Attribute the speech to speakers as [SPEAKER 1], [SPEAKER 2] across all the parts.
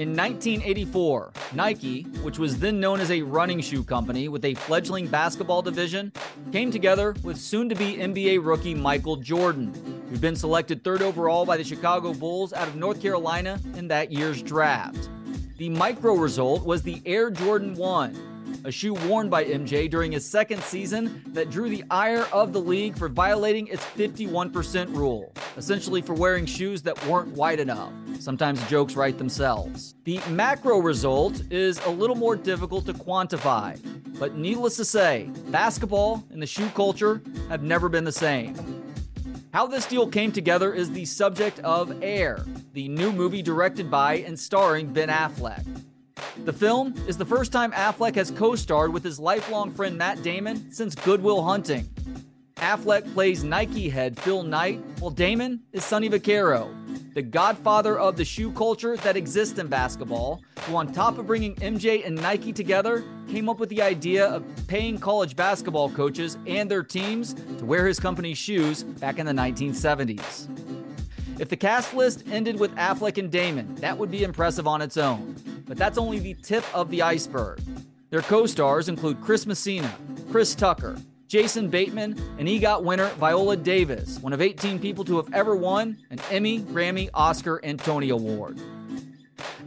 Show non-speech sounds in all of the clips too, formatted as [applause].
[SPEAKER 1] In 1984, Nike, which was then known as a running shoe company with a fledgling basketball division, came together with soon to be NBA rookie Michael Jordan, who'd been selected third overall by the Chicago Bulls out of North Carolina in that year's draft. The micro result was the Air Jordan 1, a shoe worn by MJ during his second season that drew the ire of the league for violating its 51% rule, essentially for wearing shoes that weren't wide enough. Sometimes jokes write themselves. The macro result is a little more difficult to quantify, but needless to say, basketball and the shoe culture have never been the same. How this deal came together is the subject of Air, the new movie directed by and starring Ben Affleck. The film is the first time Affleck has co starred with his lifelong friend Matt Damon since Good Will Hunting. Affleck plays Nike head Phil Knight, while Damon is Sonny Vaccaro, the godfather of the shoe culture that exists in basketball, who, on top of bringing MJ and Nike together, came up with the idea of paying college basketball coaches and their teams to wear his company's shoes back in the 1970s. If the cast list ended with Affleck and Damon, that would be impressive on its own. But that's only the tip of the iceberg. Their co stars include Chris Messina, Chris Tucker, Jason Bateman, and EGOT winner Viola Davis, one of 18 people to have ever won an Emmy, Grammy, Oscar, and Tony Award.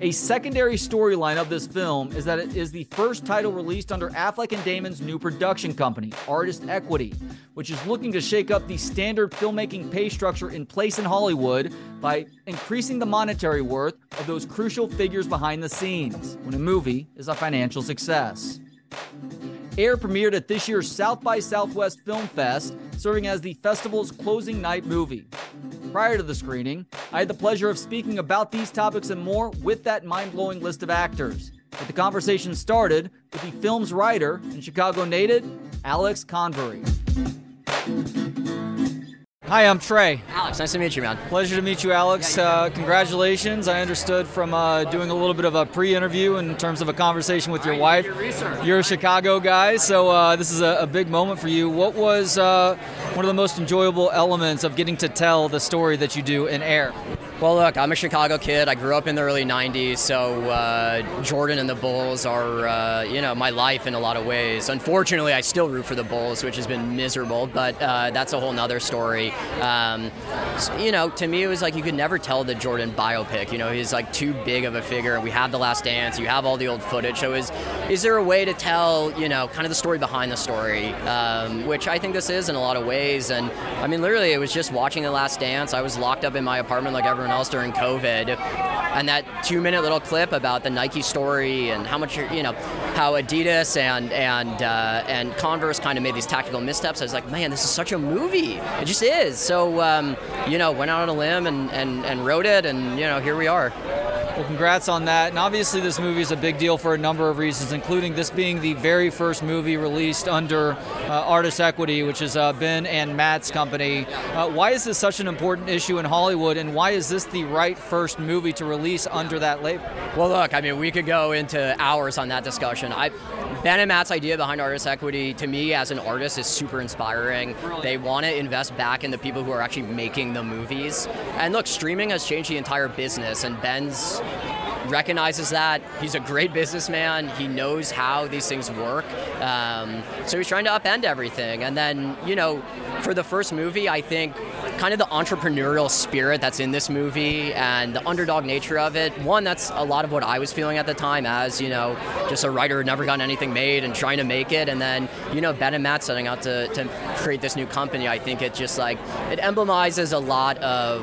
[SPEAKER 1] A secondary storyline of this film is that it is the first title released under Affleck and Damon's new production company, Artist Equity, which is looking to shake up the standard filmmaking pay structure in place in Hollywood by increasing the monetary worth of those crucial figures behind the scenes when a movie is a financial success. Air premiered at this year's South by Southwest Film Fest, serving as the festival's closing night movie. Prior to the screening, I had the pleasure of speaking about these topics and more with that mind blowing list of actors. But the conversation started with the film's writer and Chicago native, Alex Convery. Hi, I'm Trey.
[SPEAKER 2] Alex, nice to meet you, man.
[SPEAKER 1] Pleasure to meet you, Alex. Uh, congratulations. I understood from uh, doing a little bit of a pre interview in terms of a conversation with your wife. You're a Chicago guy, so uh, this is a, a, big moment for you. What was uh, one of the most enjoyable elements of getting to tell the story that you do in air?
[SPEAKER 2] Well, look, I'm a Chicago kid. I grew up in the early '90s, so uh, Jordan and the Bulls are, uh, you know, my life in a lot of ways. Unfortunately, I still root for the Bulls, which has been miserable, but uh, that's a whole nother story. Um, so, you know, to me, it was like you could never tell the Jordan biopic. You know, he's like too big of a figure. We have the Last Dance. You have all the old footage. So, is is there a way to tell, you know, kind of the story behind the story, um, which I think this is in a lot of ways. And I mean, literally, it was just watching the Last Dance. I was locked up in my apartment like everyone else during COVID. And that two minute little clip about the Nike story and how much, you know, how Adidas and, and, uh, and Converse kind of made these tactical missteps. I was like, man, this is such a movie. It just is. So, um, you know, went out on a limb and, and, and wrote it, and, you know, here we are.
[SPEAKER 1] Well, congrats on that. And obviously, this movie is a big deal for a number of reasons, including this being the very first movie released under uh, Artist Equity, which is uh, Ben and Matt's company. Uh, why is this such an important issue in Hollywood, and why is this the right first movie to release under that label?
[SPEAKER 2] Well, look, I mean, we could go into hours on that discussion. I, Ben and Matt's idea behind Artist Equity, to me as an artist, is super inspiring. They want to invest back in the people who are actually making the movies. And look, streaming has changed the entire business, and Ben's recognizes that. He's a great businessman. He knows how these things work. Um, so he's trying to upend everything. And then, you know, for the first movie, I think kind of the entrepreneurial spirit that's in this movie and the underdog nature of it. One, that's a lot of what I was feeling at the time as, you know, just a writer who never gotten anything made and trying to make it. And then, you know, Ben and Matt setting out to, to create this new company, I think it just like, it emblemizes a lot of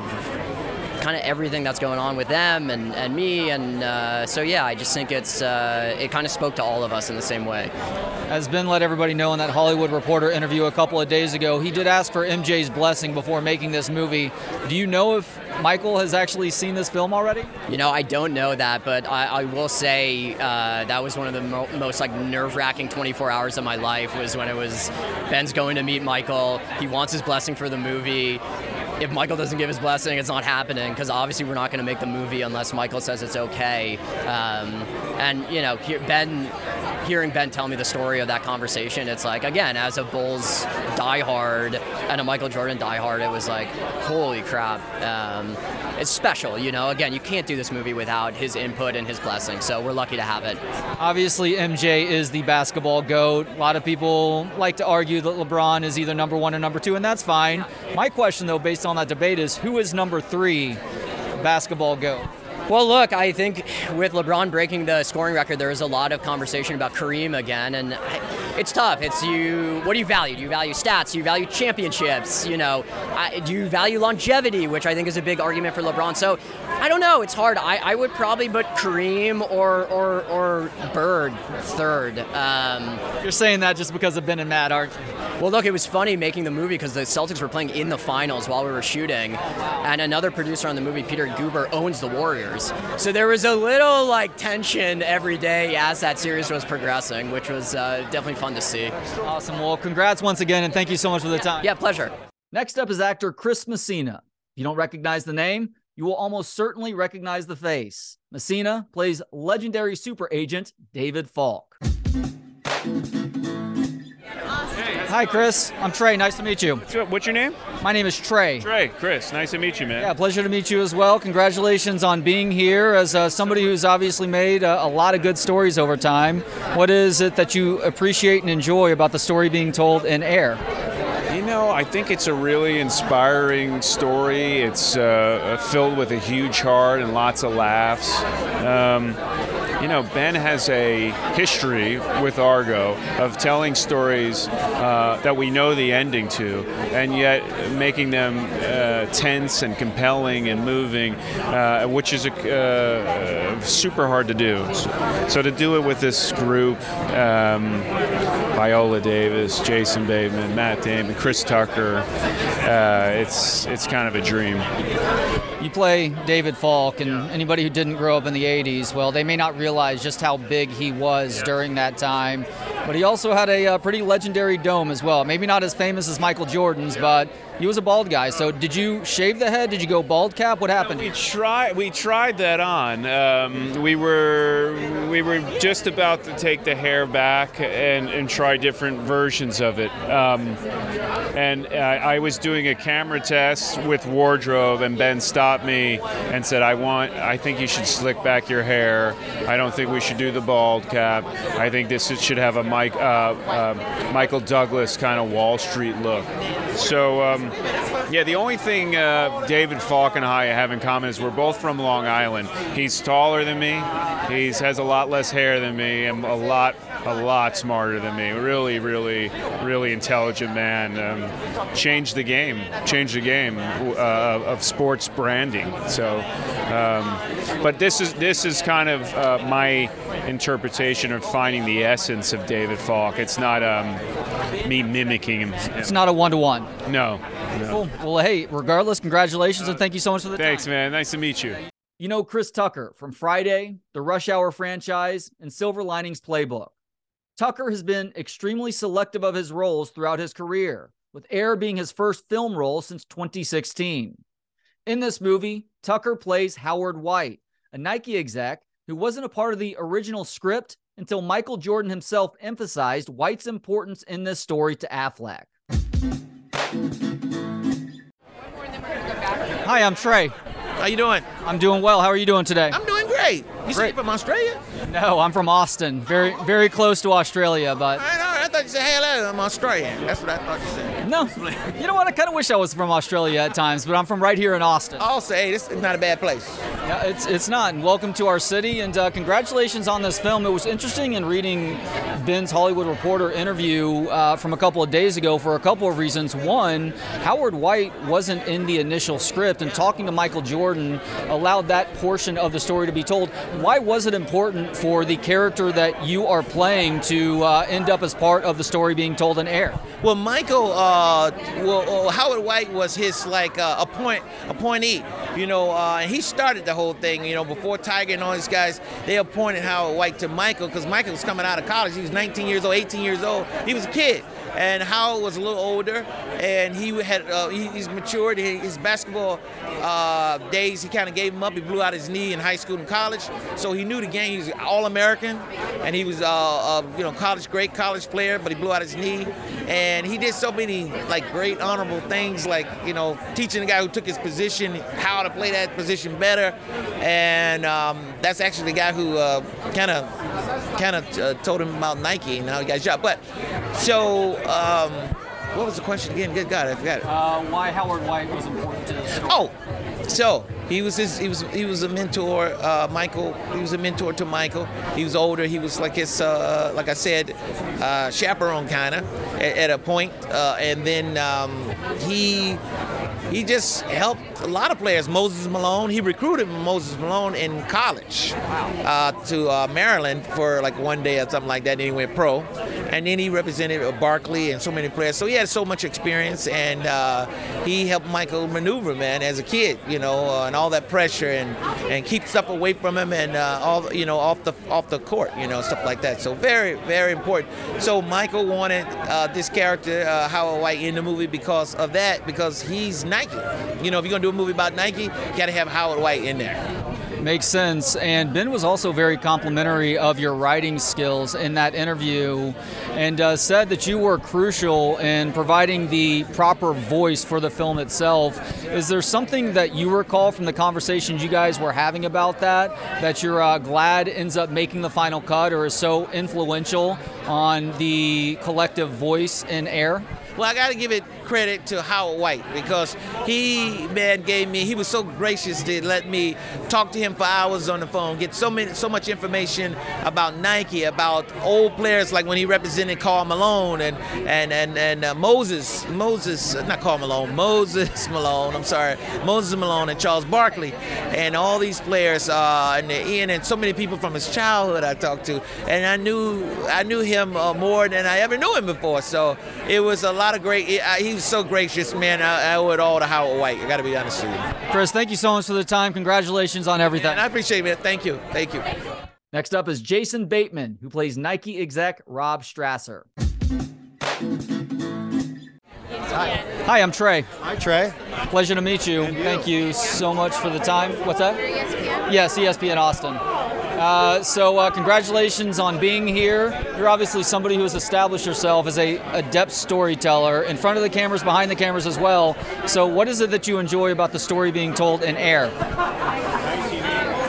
[SPEAKER 2] kind of everything that's going on with them and, and me. And uh, so, yeah, I just think it's uh, it kind of spoke to all of us in the same way.
[SPEAKER 1] As Ben let everybody know in that Hollywood Reporter interview a couple of days ago, he did ask for MJ's blessing before making this movie. Do you know if Michael has actually seen this film already?
[SPEAKER 2] You know, I don't know that, but I, I will say uh, that was one of the mo- most like nerve-wracking 24 hours of my life. Was when it was Ben's going to meet Michael. He wants his blessing for the movie if Michael doesn't give his blessing, it's not happening because obviously we're not going to make the movie unless Michael says it's okay. Um, and you know, here, Ben hearing Ben tell me the story of that conversation, it's like again, as a Bulls diehard and a Michael Jordan diehard, it was like, holy crap. Um, it's special, you know. Again, you can't do this movie without his input and his blessing. So we're lucky to have it.
[SPEAKER 1] Obviously, MJ is the basketball goat. A lot of people like to argue that LeBron is either number one or number two, and that's fine. My question, though, based on that debate, is who is number three basketball goat?
[SPEAKER 2] Well, look, I think with LeBron breaking the scoring record, there is a lot of conversation about Kareem again, and it's tough. It's you. What do you value? Do you value stats? Do you value championships? You know, do you value longevity, which I think is a big argument for LeBron. So I don't know. It's hard. I, I would probably put Kareem or or, or Bird third. Um,
[SPEAKER 1] You're saying that just because of Ben and Matt, aren't you?
[SPEAKER 2] Well, look, it was funny making the movie because the Celtics were playing in the finals while we were shooting, and another producer on the movie, Peter Guber, owns the Warriors. So there was a little like tension every day as that series was progressing, which was uh, definitely fun to see.
[SPEAKER 1] Awesome. Well, congrats once again, and thank you so much for the time.
[SPEAKER 2] Yeah, pleasure.
[SPEAKER 1] Next up is actor Chris Messina. If you don't recognize the name, you will almost certainly recognize the face. Messina plays legendary super agent David Falk. Hi, Chris. I'm Trey. Nice to meet you.
[SPEAKER 3] What's your name?
[SPEAKER 1] My name is Trey.
[SPEAKER 3] Trey, Chris. Nice to meet you, man.
[SPEAKER 1] Yeah, pleasure to meet you as well. Congratulations on being here as uh, somebody who's obviously made a, a, lot of good stories over time. What is it that you appreciate and enjoy about the story being told in air?
[SPEAKER 3] You know, I think it's a really inspiring story. It's uh, filled with a huge heart and lots of laughs. Um, you know, Ben has a history with Argo of telling stories uh, that we know the ending to, and yet making them uh, tense and compelling and moving, uh, which is a, uh, super hard to do. So, so, to do it with this group, um, Viola Davis, Jason Bateman, Matt Damon, Chris Tucker, uh, it's it's kind of a dream.
[SPEAKER 1] You play David Falk, and anybody who didn't grow up in the 80s, well, they may not realize just how big he was during that time. But he also had a uh, pretty legendary dome as well. Maybe not as famous as Michael Jordan's, but he was a bald guy. So did you shave the head? Did you go bald cap? What happened?
[SPEAKER 3] We tried. We tried that on. Um, we were we were just about to take the hair back and, and try different versions of it. Um, and I, I was doing a camera test with wardrobe, and Ben stopped me and said, "I want. I think you should slick back your hair. I don't think we should do the bald cap. I think this should have a Mike, uh, uh, Michael Douglas kind of Wall Street look." So. Um, yeah, the only thing uh, David Falk and I have in common is we're both from Long Island. He's taller than me. He has a lot less hair than me, and a lot, a lot smarter than me. Really, really, really intelligent man. Um, changed the game. Changed the game uh, of sports branding. So, um, but this is this is kind of uh, my interpretation of finding the essence of David Falk. It's not um, me mimicking him.
[SPEAKER 1] It's not a one to one.
[SPEAKER 3] No.
[SPEAKER 1] Cool. Well, hey, regardless, congratulations and thank you so much for the
[SPEAKER 3] Thanks,
[SPEAKER 1] time.
[SPEAKER 3] man. Nice to meet you.
[SPEAKER 1] You know Chris Tucker from Friday, the Rush Hour franchise, and Silver Linings Playbook. Tucker has been extremely selective of his roles throughout his career, with Air being his first film role since 2016. In this movie, Tucker plays Howard White, a Nike exec who wasn't a part of the original script until Michael Jordan himself emphasized White's importance in this story to Affleck. Hi, I'm Trey.
[SPEAKER 4] How you doing?
[SPEAKER 1] I'm doing well. How are you doing today?
[SPEAKER 4] I'm doing great. You say from Australia?
[SPEAKER 1] No, I'm from Austin. Very, very close to Australia, but.
[SPEAKER 4] I know. I thought you said, "Hey, I'm Australian." That's what I thought you said.
[SPEAKER 1] No, you know what? I kind of wish I was from Australia at times, but I'm from right here in Austin.
[SPEAKER 4] Also, hey, this is not a bad place.
[SPEAKER 1] Yeah, it's it's not. And welcome to our city, and uh, congratulations on this film. It was interesting in reading Ben's Hollywood Reporter interview uh, from a couple of days ago for a couple of reasons. One, Howard White wasn't in the initial script, and talking to Michael Jordan allowed that portion of the story to be told. Why was it important for the character that you are playing to uh, end up as part of the story being told in air?
[SPEAKER 4] Well, Michael. Uh, well, Howard White was his like uh, appoint appointee. You know, uh, and he started the whole thing. You know, before Tiger and all these guys, they appointed Howard White to Michael because Michael was coming out of college. He was 19 years old, 18 years old. He was a kid and Howard was a little older, and he had uh, he, he's matured. His basketball uh, days, he kind of gave him up. He blew out his knee in high school and college, so he knew the game. He was All American, and he was uh, you know college great college player, but he blew out his knee, and he did so many like great honorable things, like you know teaching the guy who took his position how to play that position better, and um, that's actually the guy who kind of kind of told him about Nike and how he got his job. But so um, what was the question again? Good God, I forgot it.
[SPEAKER 1] Uh, why Howard White was important to the story?
[SPEAKER 4] Oh, so he was his, he was he was a mentor. Uh, Michael, he was a mentor to Michael. He was older. He was like his uh, like I said, uh, chaperone kind of at, at, a point. Uh, and then um, he he just helped a lot of players. Moses Malone, he recruited Moses Malone in college uh, to uh, Maryland for like one day or something like that. And he went pro, and then he represented Barkley and so many players. So he had so much experience, and uh, he helped Michael maneuver, man, as a kid, you know, uh, and all that pressure and and keep stuff away from him and uh, all you know off the off the court, you know, stuff like that. So very very important. So Michael wanted uh, this character Howard White in the movie because of that, because he's Nike. You know, if you're gonna do a movie about Nike, you got to have Howard White in there.
[SPEAKER 1] Makes sense. And Ben was also very complimentary of your writing skills in that interview and uh, said that you were crucial in providing the proper voice for the film itself. Is there something that you recall from the conversations you guys were having about that that you're uh, glad ends up making the final cut or is so influential on the collective voice in air?
[SPEAKER 4] Well, I got to give it credit to Howard White because he man gave me he was so gracious to let me talk to him for hours on the phone, get so many so much information about Nike, about old players like when he represented Karl Malone and and and and uh, Moses Moses not Karl Malone Moses [laughs] Malone I'm sorry Moses Malone and Charles Barkley and all these players uh, and Ian and so many people from his childhood I talked to and I knew I knew him uh, more than I ever knew him before. So it was a lot of great he was was so gracious, man. I, I owe it all to Howard White. I got to be honest with you.
[SPEAKER 1] Chris, thank you so much for the time. Congratulations on everything.
[SPEAKER 4] And I appreciate it. Thank you. Thank you.
[SPEAKER 1] Next up is Jason Bateman, who plays Nike exec Rob Strasser. Hi. Hi, I'm Trey.
[SPEAKER 5] Hi, Trey.
[SPEAKER 1] Pleasure to meet you. you. Thank you so much for the time. What's that? ESPN? Yes, ESPN Austin. Uh, so, uh, congratulations on being here. You're obviously somebody who has established yourself as a adept storyteller in front of the cameras, behind the cameras as well. So, what is it that you enjoy about the story being told in air?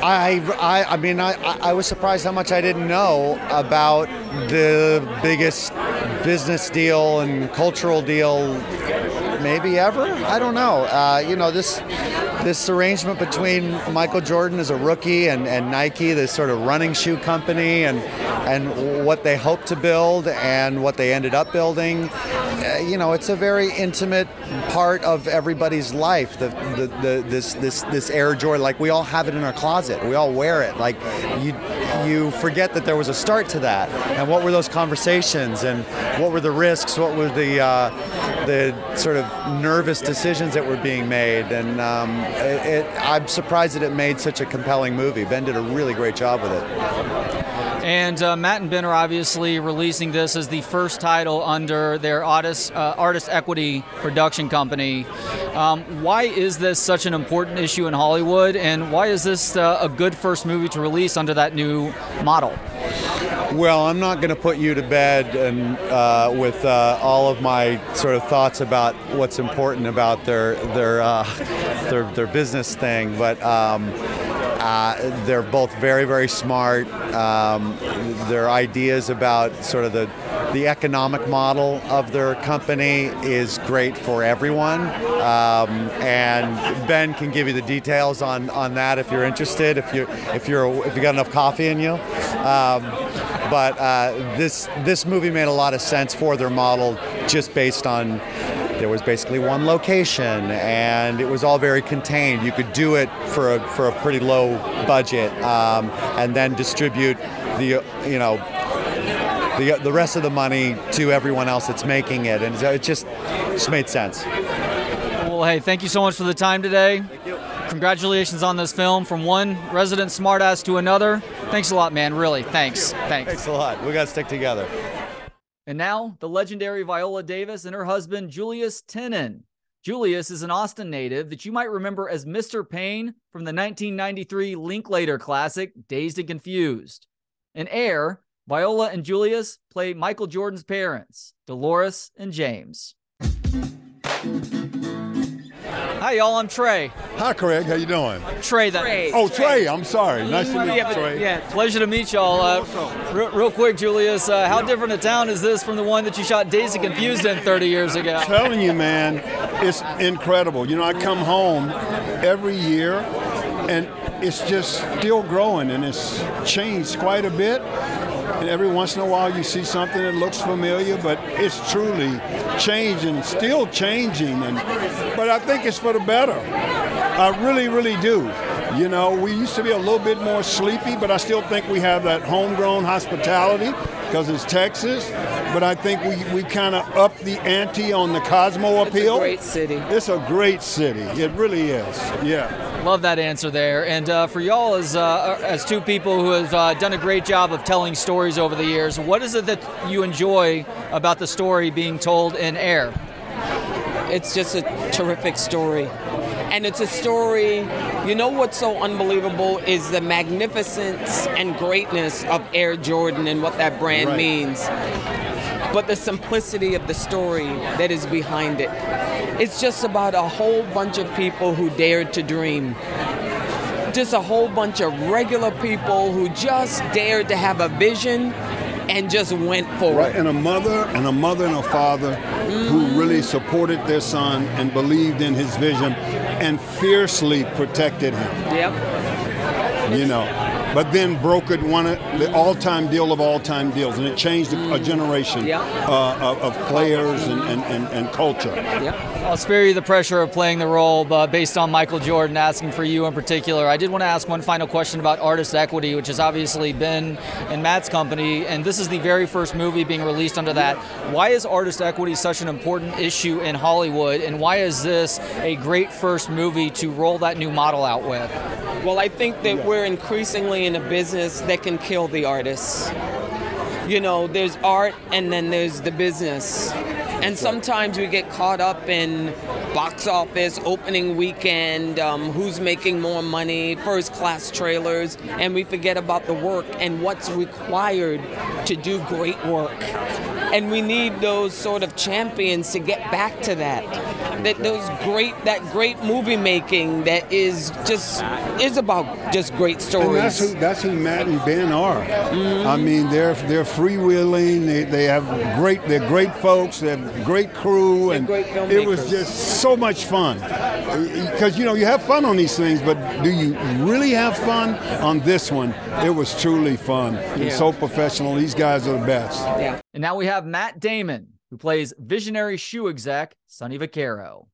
[SPEAKER 5] I, I, I mean, I, I was surprised how much I didn't know about the biggest business deal and cultural deal maybe ever. I don't know. Uh, you know, this this arrangement between Michael Jordan as a rookie and, and Nike, this sort of running shoe company, and and what they hoped to build and what they ended up building. Uh, you know, it's a very intimate part of everybody's life. The, the, the this this this Air Jordan, like we all have it in our closet. We all wear it. Like you you forget that there was a start to that, and what were those conversations, and what were the risks, what were the uh, the sort of nervous decisions that were being made, and um, it, it, I'm surprised that it made such a compelling movie. Ben did a really great job with it.
[SPEAKER 1] And uh, Matt and Ben are obviously releasing this as the first title under their artist, uh, artist equity production company. Um, why is this such an important issue in Hollywood, and why is this uh, a good first movie to release under that new model?
[SPEAKER 5] Well, I'm not going to put you to bed and uh, with uh, all of my sort of thoughts about what's important about their their uh, their, their business thing, but. Um, uh, they're both very, very smart. Um, their ideas about sort of the the economic model of their company is great for everyone. Um, and Ben can give you the details on, on that if you're interested. If you if you're if you got enough coffee in you. Um, but uh, this this movie made a lot of sense for their model just based on there was basically one location and it was all very contained. You could do it for a, for a pretty low budget um, and then distribute the, you know, the the rest of the money to everyone else that's making it, and so it just just made sense.
[SPEAKER 1] Well, hey, thank you so much for the time today. Thank you. Congratulations on this film from one resident smartass to another. Thanks a lot, man. Really, thanks. Thanks.
[SPEAKER 5] Thanks a lot. We got to stick together.
[SPEAKER 1] And now, the legendary Viola Davis and her husband, Julius Tennon. Julius is an Austin native that you might remember as Mr. Payne from the 1993 Linklater classic, Dazed and Confused. In Air, Viola and Julius play Michael Jordan's parents, Dolores and James. Hi, y'all. I'm Trey.
[SPEAKER 6] Hi, Craig. How you doing?
[SPEAKER 1] Trey. That.
[SPEAKER 7] Trey.
[SPEAKER 6] Oh, Trey. I'm sorry. Nice to meet you,
[SPEAKER 7] Yeah,
[SPEAKER 6] Trey.
[SPEAKER 7] yeah.
[SPEAKER 1] Pleasure to meet y'all. Uh, real, real quick, Julius, uh, how different a town is this from the one that you shot Dazed and Confused in 30 years ago?
[SPEAKER 6] Telling you, man, it's incredible. You know, I come home every year, and it's just still growing, and it's changed quite a bit. And every once in a while, you see something that looks familiar, but it's truly changing, still changing. And but I think it's for the better. I really, really do. You know, we used to be a little bit more sleepy, but I still think we have that homegrown hospitality because it's Texas. But I think we, we kind of up the ante on the Cosmo appeal.
[SPEAKER 7] It's a great city.
[SPEAKER 6] It's a great city. It really is. Yeah.
[SPEAKER 1] Love that answer there. And uh, for y'all, as uh, as two people who have uh, done a great job of telling stories over the years, what is it that you enjoy about the story being told in air?
[SPEAKER 7] It's just a terrific story. And it's a story, you know what's so unbelievable is the magnificence and greatness of Air Jordan and what that brand
[SPEAKER 6] Right.
[SPEAKER 7] means. But the simplicity of the story that is behind it. It's just about a whole bunch of people who dared to dream. Just a whole bunch of regular people who just dared to have a vision and just went for it.
[SPEAKER 6] Right.
[SPEAKER 7] it.
[SPEAKER 6] And a mother and a mother and a father who really supported their son and believed in his vision and fiercely protected him.
[SPEAKER 7] Yep.
[SPEAKER 6] you know. But then brokered one of the all-time deal of all-time deals, and it changed a, a generation
[SPEAKER 7] Yeah.
[SPEAKER 6] uh, of, of players and, and, and, and culture.
[SPEAKER 7] Yep.
[SPEAKER 1] I'll spare you the pressure of playing the role uh, based on Michael Jordan asking for you in particular. I did want to ask one final question about artist equity, which has obviously been in Matt's company, and this is the very first movie being released under that. Why is artist equity such an important issue in Hollywood, and why is this a great first movie to roll that new model out with?
[SPEAKER 7] Well, I think that we're increasingly in a business that can kill the artists. You know, there's art and then there's the business. And sometimes we get caught up in box office, opening weekend, um, who's making more money, first class trailers, and we forget about the work and what's required to do great work. And we need those sort of champions to get back to that. That those great, that great movie making that is just is about just great stories.
[SPEAKER 6] And that's who that's who Matt and Ben are. I mean, they're they're freewheeling. They, they have great they're great folks. They have great crew, and
[SPEAKER 7] great
[SPEAKER 6] it was just so much fun. Because you know you have fun on these things, but do you really have fun on this one? It was truly fun. and
[SPEAKER 7] Yeah.
[SPEAKER 6] so professional. These guys are the best.
[SPEAKER 7] yeah.
[SPEAKER 1] And now we have Matt Damon, who plays visionary shoe exec Sonny Vaccaro.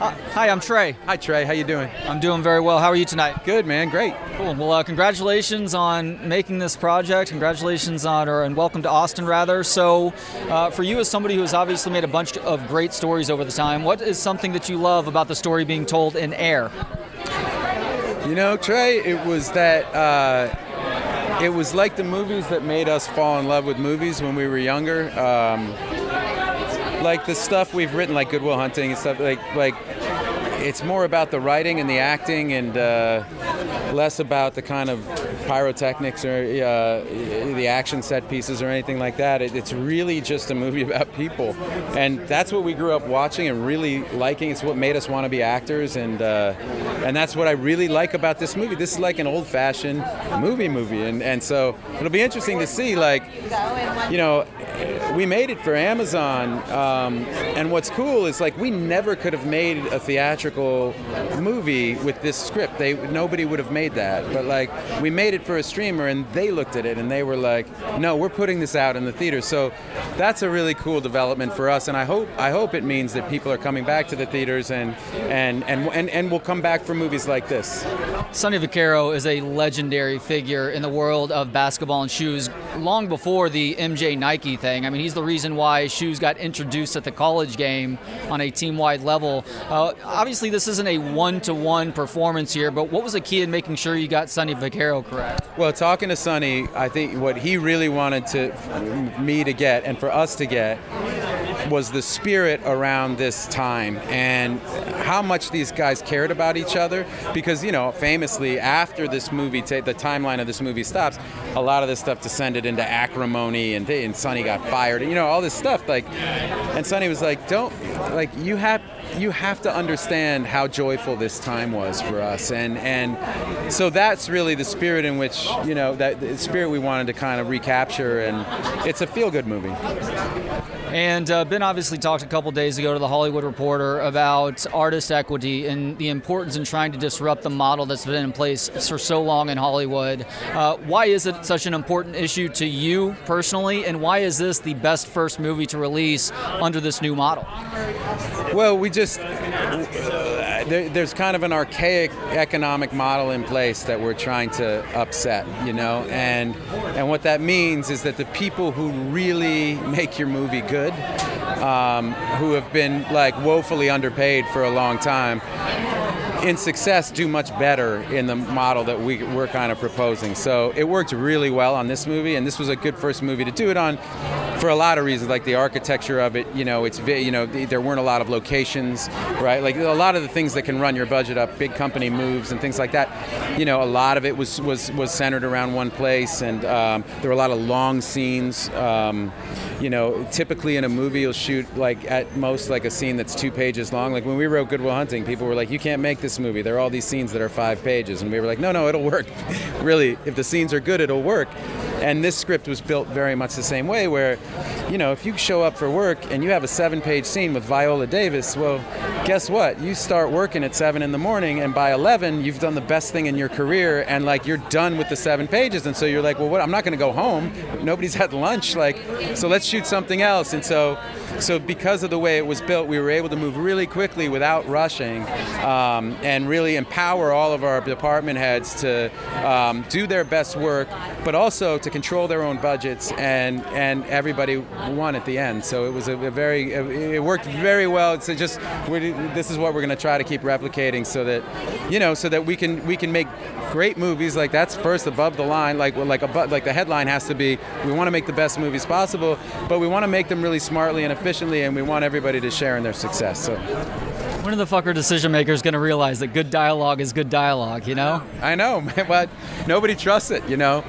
[SPEAKER 1] Uh, hi, I'm Trey.
[SPEAKER 8] Hi Trey, how you doing?
[SPEAKER 1] I'm doing very well. How are you tonight?
[SPEAKER 8] Good man, great.
[SPEAKER 1] Cool. Well, uh, congratulations on making this project. Congratulations on, or and welcome to Austin, rather. So, uh, for you as somebody who has obviously made a bunch of great stories over the time, what is something that you love about the story being told in air?
[SPEAKER 8] You know, Trey, it was that uh, it was like the movies that made us fall in love with movies when we were younger. Um, like the stuff we've written, like Good Will Hunting and stuff. Like like it's more about the writing and the acting, and uh, less about the kind of pyrotechnics or uh, the action set pieces or anything like that. It, it's really just a movie [laughs] about people, and that's what we grew up watching and really liking. It's what made us want to be actors, and uh, and that's what I really like about this movie. This is like an old-fashioned movie movie, and and so it'll be interesting to see, like, you know we made it for Amazon. Um, and what's cool is like we never could have made a theatrical movie with this script. They nobody would have made that. But like we made it for a streamer, and they looked at it and they were like, "No, we're putting this out in the theater." So that's a really cool development for us, and I hope I hope it means that people are coming back to the theaters and and and and, and will come back for movies like this.
[SPEAKER 1] Sonny Vaccaro is a legendary figure in the world of basketball and shoes long before the MJ Nike thing. I mean, he's the reason why shoes got introduced at the college game on a team wide level. Uh, obviously, this isn't a one to one performance here, but what was the key in making sure you got Sonny Vaccaro correct?
[SPEAKER 8] Well, talking to Sonny, I think what he really wanted to me to get and for us to get was the spirit around this time and how much these guys cared about each other because you know famously after this movie ta- the timeline of this movie stops a lot of this stuff descended into acrimony and, and Sonny got fired. You know all this stuff like and Sonny was like don't like you have you have to understand how joyful this time was for us and and so that's really the spirit in which you know that the spirit we wanted to kind of recapture and it's a feel good movie
[SPEAKER 1] and uh, Ben obviously talked a couple days ago to the Hollywood Reporter about artist equity and the importance in trying to disrupt the model that's been in place for so long in Hollywood. Uh, why is it such an important issue to you personally, and why is this the best first movie to release under this new model?
[SPEAKER 8] Well, we just. Uh, there, there's kind of an archaic economic model in place that we're trying to upset, you know, and and what that means is that the people who really make your movie good, um, who have been like woefully underpaid for a long time, in success do much better in the model that we, we're kind of proposing. So it worked really well on this movie, and this was a good first movie to do it on for a lot of reasons, like the architecture of it. You know, it's you know there weren't a lot of locations, right? Like a lot of the things that can run your budget up, big company moves and things like that. You know, a lot of it was was was centered around one place, and um, there were a lot of long scenes. Um, you know, typically in a movie you'll shoot like at most like a scene that's two pages long. Like when we wrote Good Will Hunting, people were like, "You can't make this movie. There are all these scenes that are five pages," and we were like, "No, no, it'll work. [laughs] really, if the scenes are good, it'll work." And this script was built very much the same way, where, you know, if you show up for work and you have a seven-page scene with Viola Davis, well, guess what? You start working at seven in the morning, and by eleven, you've done the best thing in your career, and like you're done with the seven pages, and so you're like, well, what? I'm not going to go home. Nobody's [laughs] had lunch, like, so let's shoot something else. And so, so because of the way it was built, we were able to move really quickly without rushing, um, and really empower all of our department heads to um, do their best work, but also to control their own budgets, and and everybody won at the end. So it was a, a very, it worked very well. So just this is what we're going to try to keep replicating, so that you know, so that we can we can make great movies. Like that's first above the line. Like like a like the headline has to be we want to make the best movies possible, but we want to make them really smartly and efficiently, and we want everybody to share in their success. So.
[SPEAKER 1] When are the fucker decision makers going to realize that good dialogue is good dialogue, you know?
[SPEAKER 8] I know, [laughs] but nobody trusts it, you know?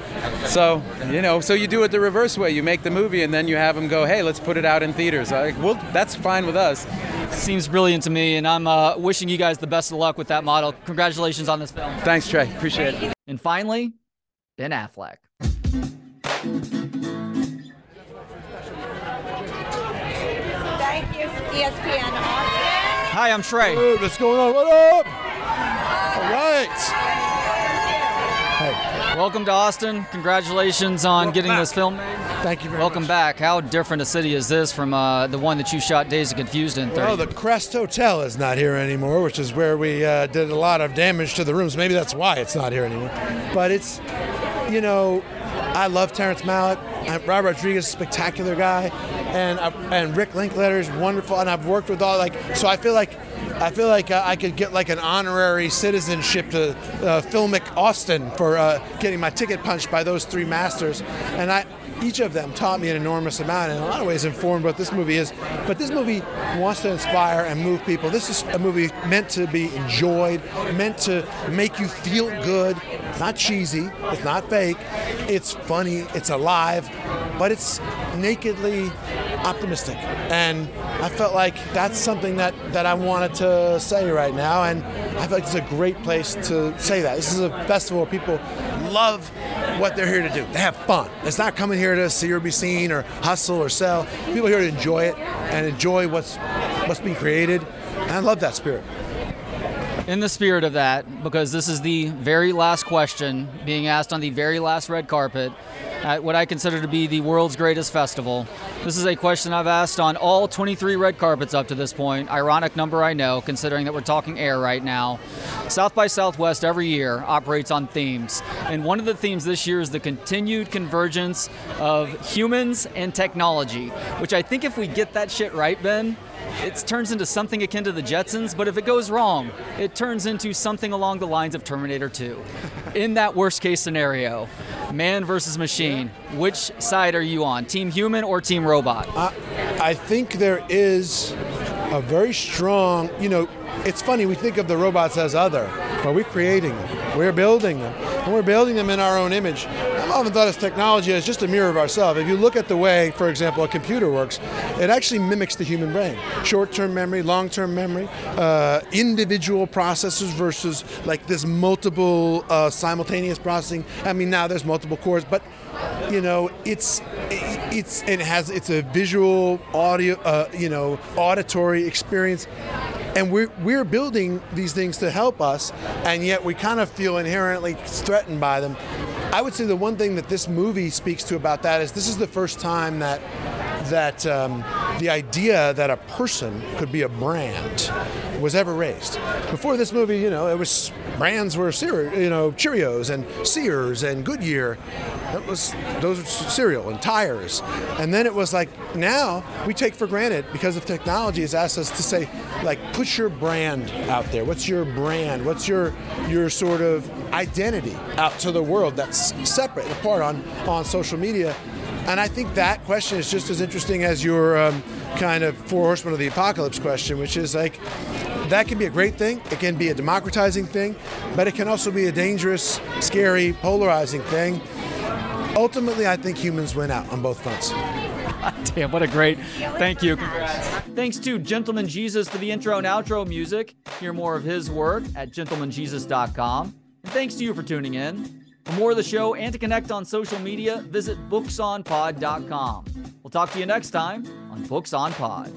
[SPEAKER 8] So, you know, so you do it the reverse way. You make the movie and then you have them go, hey, let's put it out in theaters. Like, well, that's fine with us.
[SPEAKER 1] Seems brilliant to me, and I'm uh, wishing you guys the best of luck with that model. Congratulations on this film.
[SPEAKER 8] Thanks, Trey. Appreciate it.
[SPEAKER 1] And finally, Ben Affleck.
[SPEAKER 9] ESPN Austin.
[SPEAKER 1] Hi, I'm Trey.
[SPEAKER 10] Hey, what's going on? What up? All right.
[SPEAKER 1] Hey. Welcome to Austin. Congratulations on
[SPEAKER 10] Welcome
[SPEAKER 1] getting
[SPEAKER 10] back.
[SPEAKER 1] this film made.
[SPEAKER 10] Thank you very much.
[SPEAKER 1] Welcome
[SPEAKER 10] much.
[SPEAKER 1] back. How different a city is this from uh, the one that you shot Dazed and Confused in? 30
[SPEAKER 10] Well, the Crest Hotel is not here anymore, which is where we uh, did a lot of damage to the rooms. Maybe that's why it's not here anymore. But it's, you know, I love Terrence Malick. Robert Rodriguez, spectacular guy, and and Rick Linklater is wonderful. And I've worked with all like, so I feel like. I feel like uh, I could get like an honorary citizenship to uh, Filmic Austin for uh, getting my ticket punched by those three masters, and I each of them taught me an enormous amount and in a lot of ways informed what this movie is. But this movie wants to inspire and move people. This is a movie meant to be enjoyed, meant to make you feel good. It's not cheesy, it's not fake, it's funny, it's alive, but it's nakedly optimistic. And I felt like that's something that, that I wanted to say right now. And I feel like it's a great place to say that. This is a festival where people love what they're here to do. They have fun. It's not coming here to see or be seen or hustle or sell. People here to enjoy it and enjoy what's what's being created. And I love that spirit.
[SPEAKER 1] In the spirit of that, because this is the very last question being asked on the very last red carpet at what I consider to be the world's greatest festival. This is a question I've asked on all 23 red carpets up to this point. Ironic number, I know, considering that we're talking air right now. South by Southwest every year operates on themes. And one of the themes this year is the continued convergence of humans and technology, which I think if we get that shit right, Ben, it turns into something akin to the Jetsons, but if it goes wrong, it turns into something along the lines of Terminator 2. In that worst case scenario, man versus machine, which side are you on? Team human or team robot?
[SPEAKER 10] I, I think there is a very strong, you know, it's funny, we think of the robots as other, but we're creating them, we're building them, and we're building them in our own image. I've often thought of technology as just a mirror of ourselves. If you look at the way, for example, a computer works, it actually mimics the human brain. Short-term memory, long-term memory, uh, individual processors versus like this multiple uh, simultaneous processing. I mean, now there's multiple cores, but you know, it's it's it has it's a visual, audio, uh, you know, auditory experience and we're, we're building these things to help us, and yet we kind of feel inherently threatened by them. I would say the one thing that this movie speaks to about that is this is the first time that that um, the idea that a person could be a brand was ever raised. Before this movie, you know, it was brands were cereal, you know, Cheerios and Sears and Goodyear. That was those were cereal and tires. And then it was like now we take for granted because of technology has asked us to say like put your brand out there. What's your brand? What's your your sort of identity out to the world that's separate apart on on social media? And I think that question is just as interesting as your um, kind of four horsemen of the apocalypse question, which is like that can be a great thing. It can be a democratizing thing, but it can also be a dangerous, scary, polarizing thing. Ultimately, I think humans win out on both fronts. [laughs]
[SPEAKER 1] Damn, what a great. Thank you. Congrats. Thanks to Gentleman Jesus for the intro and outro music. Hear more of his work at gentlemanjesus.com. And thanks to you for tuning in. For more of the show and to connect on social media, visit booksonpod.com. We'll talk to you next time on Books on Pod.